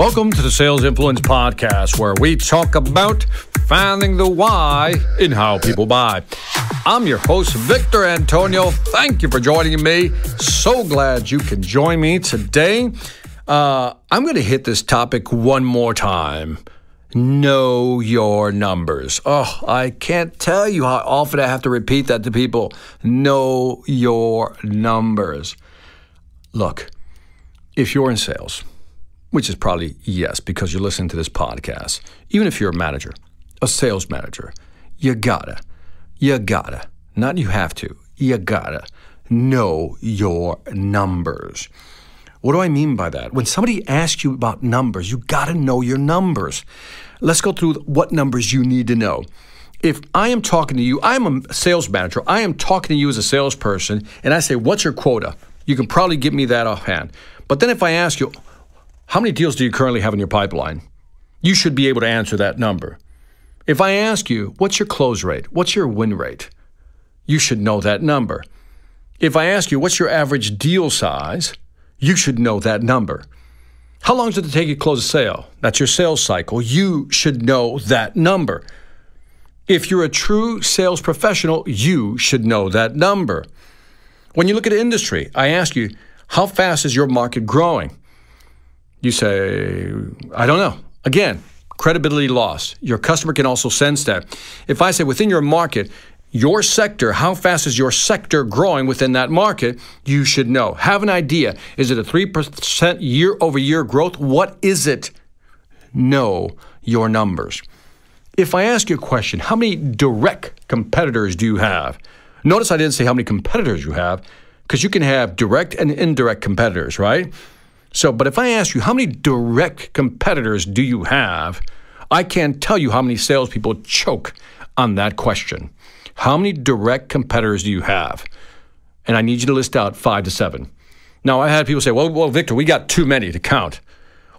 Welcome to the Sales Influence Podcast, where we talk about finding the why in how people buy. I'm your host, Victor Antonio. Thank you for joining me. So glad you can join me today. Uh, I'm going to hit this topic one more time. Know your numbers. Oh, I can't tell you how often I have to repeat that to people. Know your numbers. Look, if you're in sales, which is probably yes, because you're listening to this podcast. Even if you're a manager, a sales manager, you gotta, you gotta, not you have to, you gotta know your numbers. What do I mean by that? When somebody asks you about numbers, you gotta know your numbers. Let's go through what numbers you need to know. If I am talking to you, I'm a sales manager, I am talking to you as a salesperson, and I say, What's your quota? You can probably give me that offhand. But then if I ask you, how many deals do you currently have in your pipeline? You should be able to answer that number. If I ask you, what's your close rate? What's your win rate? You should know that number. If I ask you, what's your average deal size? You should know that number. How long does it take you to close a sale? That's your sales cycle. You should know that number. If you're a true sales professional, you should know that number. When you look at industry, I ask you, how fast is your market growing? You say, I don't know. Again, credibility loss. Your customer can also sense that. If I say within your market, your sector, how fast is your sector growing within that market? You should know. Have an idea. Is it a 3% year over year growth? What is it? Know your numbers. If I ask you a question, how many direct competitors do you have? Notice I didn't say how many competitors you have, because you can have direct and indirect competitors, right? So, but if I ask you how many direct competitors do you have, I can't tell you how many salespeople choke on that question. How many direct competitors do you have? And I need you to list out five to seven. Now, I had people say, well, well, Victor, we got too many to count.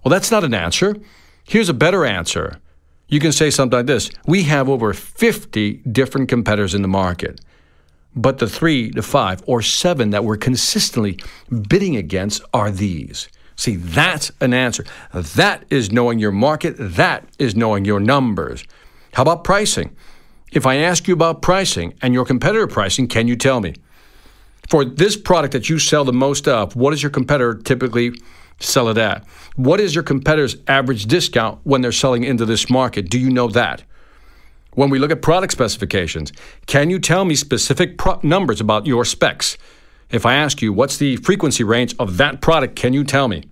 Well, that's not an answer. Here's a better answer. You can say something like this We have over 50 different competitors in the market, but the three to five or seven that we're consistently bidding against are these. See, that's an answer. That is knowing your market. That is knowing your numbers. How about pricing? If I ask you about pricing and your competitor pricing, can you tell me? For this product that you sell the most of, what does your competitor typically sell it at? What is your competitor's average discount when they're selling into this market? Do you know that? When we look at product specifications, can you tell me specific numbers about your specs? If I ask you, what's the frequency range of that product, can you tell me?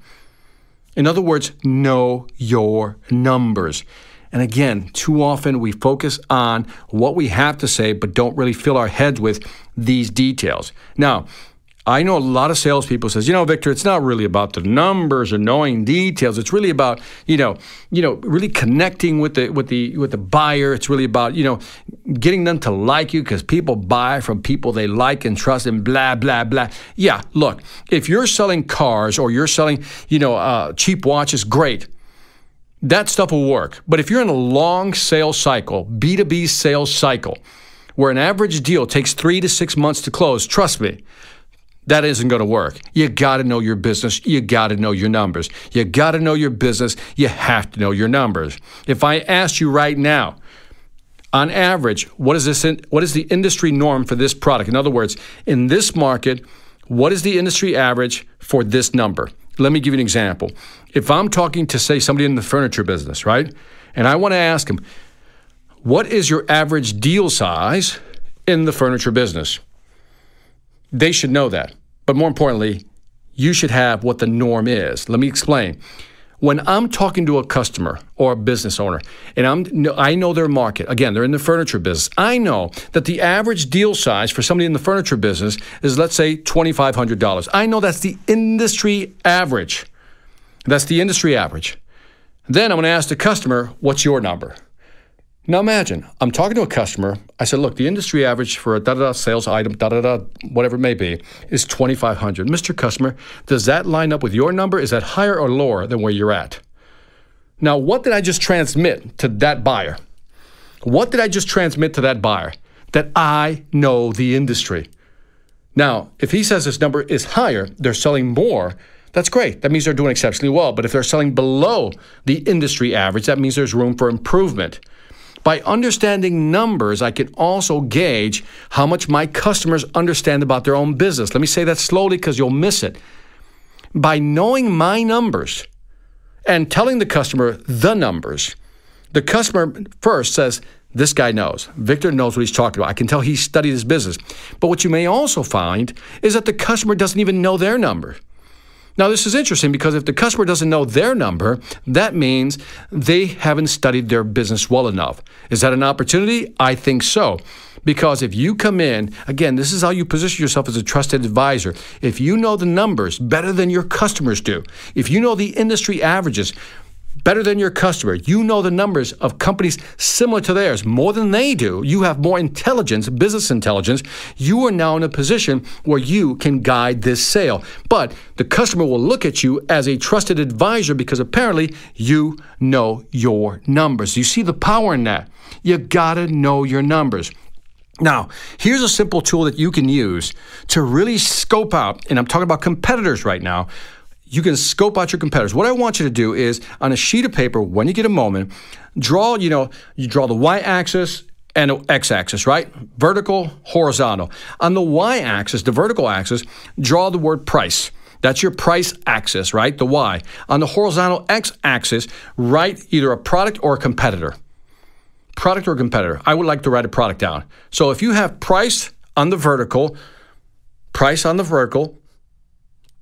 In other words, know your numbers. And again, too often we focus on what we have to say, but don't really fill our heads with these details. Now, I know a lot of salespeople says, you know, Victor, it's not really about the numbers or knowing details. It's really about, you know, you know, really connecting with the with the with the buyer. It's really about, you know, getting them to like you because people buy from people they like and trust and blah blah blah. Yeah, look, if you're selling cars or you're selling, you know, uh, cheap watches, great. That stuff will work. But if you're in a long sales cycle, B2B sales cycle, where an average deal takes three to six months to close, trust me, that isn't going to work. You got to know your business. You got to know your numbers. You got to know your business. You have to know your numbers. If I asked you right now, on average, what is this? In, what is the industry norm for this product? In other words, in this market, what is the industry average for this number? Let me give you an example. If I'm talking to say somebody in the furniture business, right, and I want to ask him, what is your average deal size in the furniture business? They should know that. But more importantly, you should have what the norm is. Let me explain. When I'm talking to a customer or a business owner, and I'm, I know their market, again, they're in the furniture business, I know that the average deal size for somebody in the furniture business is, let's say, $2,500. I know that's the industry average. That's the industry average. Then I'm going to ask the customer, what's your number? Now imagine, I'm talking to a customer. I said, look, the industry average for a da da da sales item, da da da, whatever it may be, is 2,500. Mr. Customer, does that line up with your number? Is that higher or lower than where you're at? Now, what did I just transmit to that buyer? What did I just transmit to that buyer? That I know the industry. Now, if he says this number is higher, they're selling more that's great. That means they're doing exceptionally well. But if they're selling below the industry average, that means there's room for improvement. By understanding numbers, I can also gauge how much my customers understand about their own business. Let me say that slowly because you'll miss it. By knowing my numbers and telling the customer the numbers, the customer first says, This guy knows. Victor knows what he's talking about. I can tell he studied his business. But what you may also find is that the customer doesn't even know their number. Now, this is interesting because if the customer doesn't know their number, that means they haven't studied their business well enough. Is that an opportunity? I think so. Because if you come in, again, this is how you position yourself as a trusted advisor. If you know the numbers better than your customers do, if you know the industry averages, better than your customer. You know the numbers of companies similar to theirs more than they do. You have more intelligence, business intelligence. You are now in a position where you can guide this sale. But the customer will look at you as a trusted advisor because apparently you know your numbers. You see the power in that. You gotta know your numbers. Now, here's a simple tool that you can use to really scope out, and I'm talking about competitors right now you can scope out your competitors. What I want you to do is on a sheet of paper, when you get a moment, draw, you know, you draw the y axis and x axis, right? Vertical, horizontal. On the y axis, the vertical axis, draw the word price. That's your price axis, right? The y. On the horizontal x axis, write either a product or a competitor. Product or competitor. I would like to write a product down. So if you have price on the vertical, price on the vertical,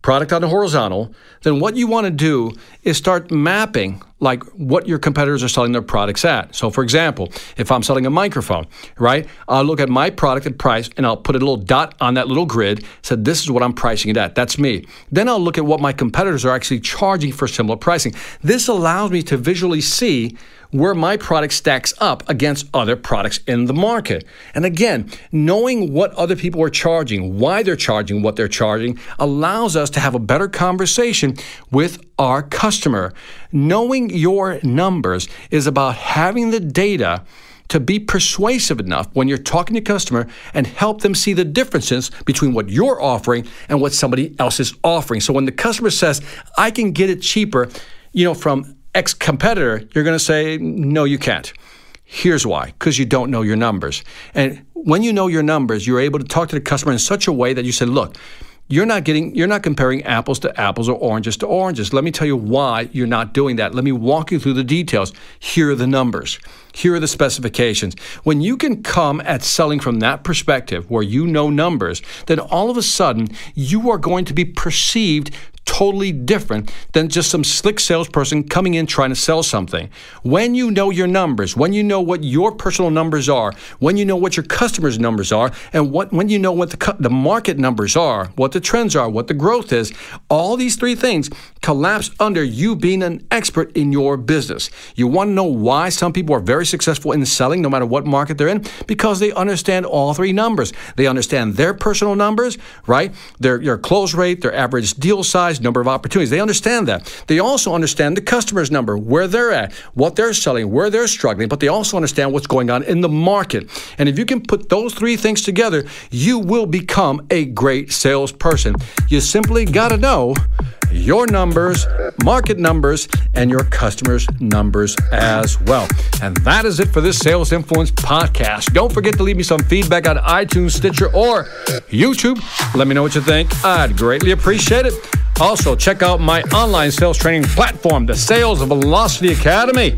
product on the horizontal, then what you want to do is start mapping like what your competitors are selling their products at. So for example, if I'm selling a microphone, right? I'll look at my product and price and I'll put a little dot on that little grid, said this is what I'm pricing it at. That's me. Then I'll look at what my competitors are actually charging for similar pricing. This allows me to visually see where my product stacks up against other products in the market. And again, knowing what other people are charging, why they're charging what they're charging, allows us to have a better conversation with our customer. Knowing your numbers is about having the data to be persuasive enough when you're talking to customer and help them see the differences between what you're offering and what somebody else is offering. So when the customer says, I can get it cheaper, you know, from ex competitor, you're going to say, no, you can't. Here's why because you don't know your numbers. And when you know your numbers, you're able to talk to the customer in such a way that you say, look, you're not getting you're not comparing apples to apples or oranges to oranges. Let me tell you why you're not doing that. Let me walk you through the details. Here are the numbers. Here are the specifications. When you can come at selling from that perspective where you know numbers then all of a sudden you are going to be perceived totally different than just some slick salesperson coming in trying to sell something. When you know your numbers, when you know what your personal numbers are, when you know what your customers' numbers are, and what when you know what the, the market numbers are, what the trends are, what the growth is, all these three things collapse under you being an expert in your business. You want to know why some people are very successful in selling no matter what market they're in? Because they understand all three numbers. They understand their personal numbers, right? Their, their close rate, their average deal size, number of opportunities. They understand that. They also understand the customer's number, where they're at, what they're selling, where they're struggling, but they also understand what's going on in the market. And if you can put those three things together, you will become a great salesperson. You simply got to know your numbers, market numbers, and your customers' numbers as well. And that is it for this Sales Influence podcast. Don't forget to leave me some feedback on iTunes, Stitcher, or YouTube. Let me know what you think. I'd greatly appreciate it. Also, check out my online sales training platform, the Sales Velocity Academy.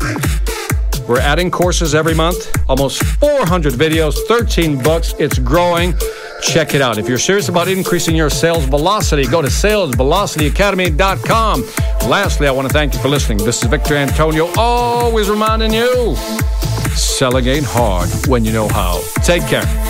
We're adding courses every month, almost 400 videos, 13 books. It's growing. Check it out. If you're serious about increasing your sales velocity, go to salesvelocityacademy.com. Lastly, I want to thank you for listening. This is Victor Antonio, always reminding you selling ain't hard when you know how. Take care.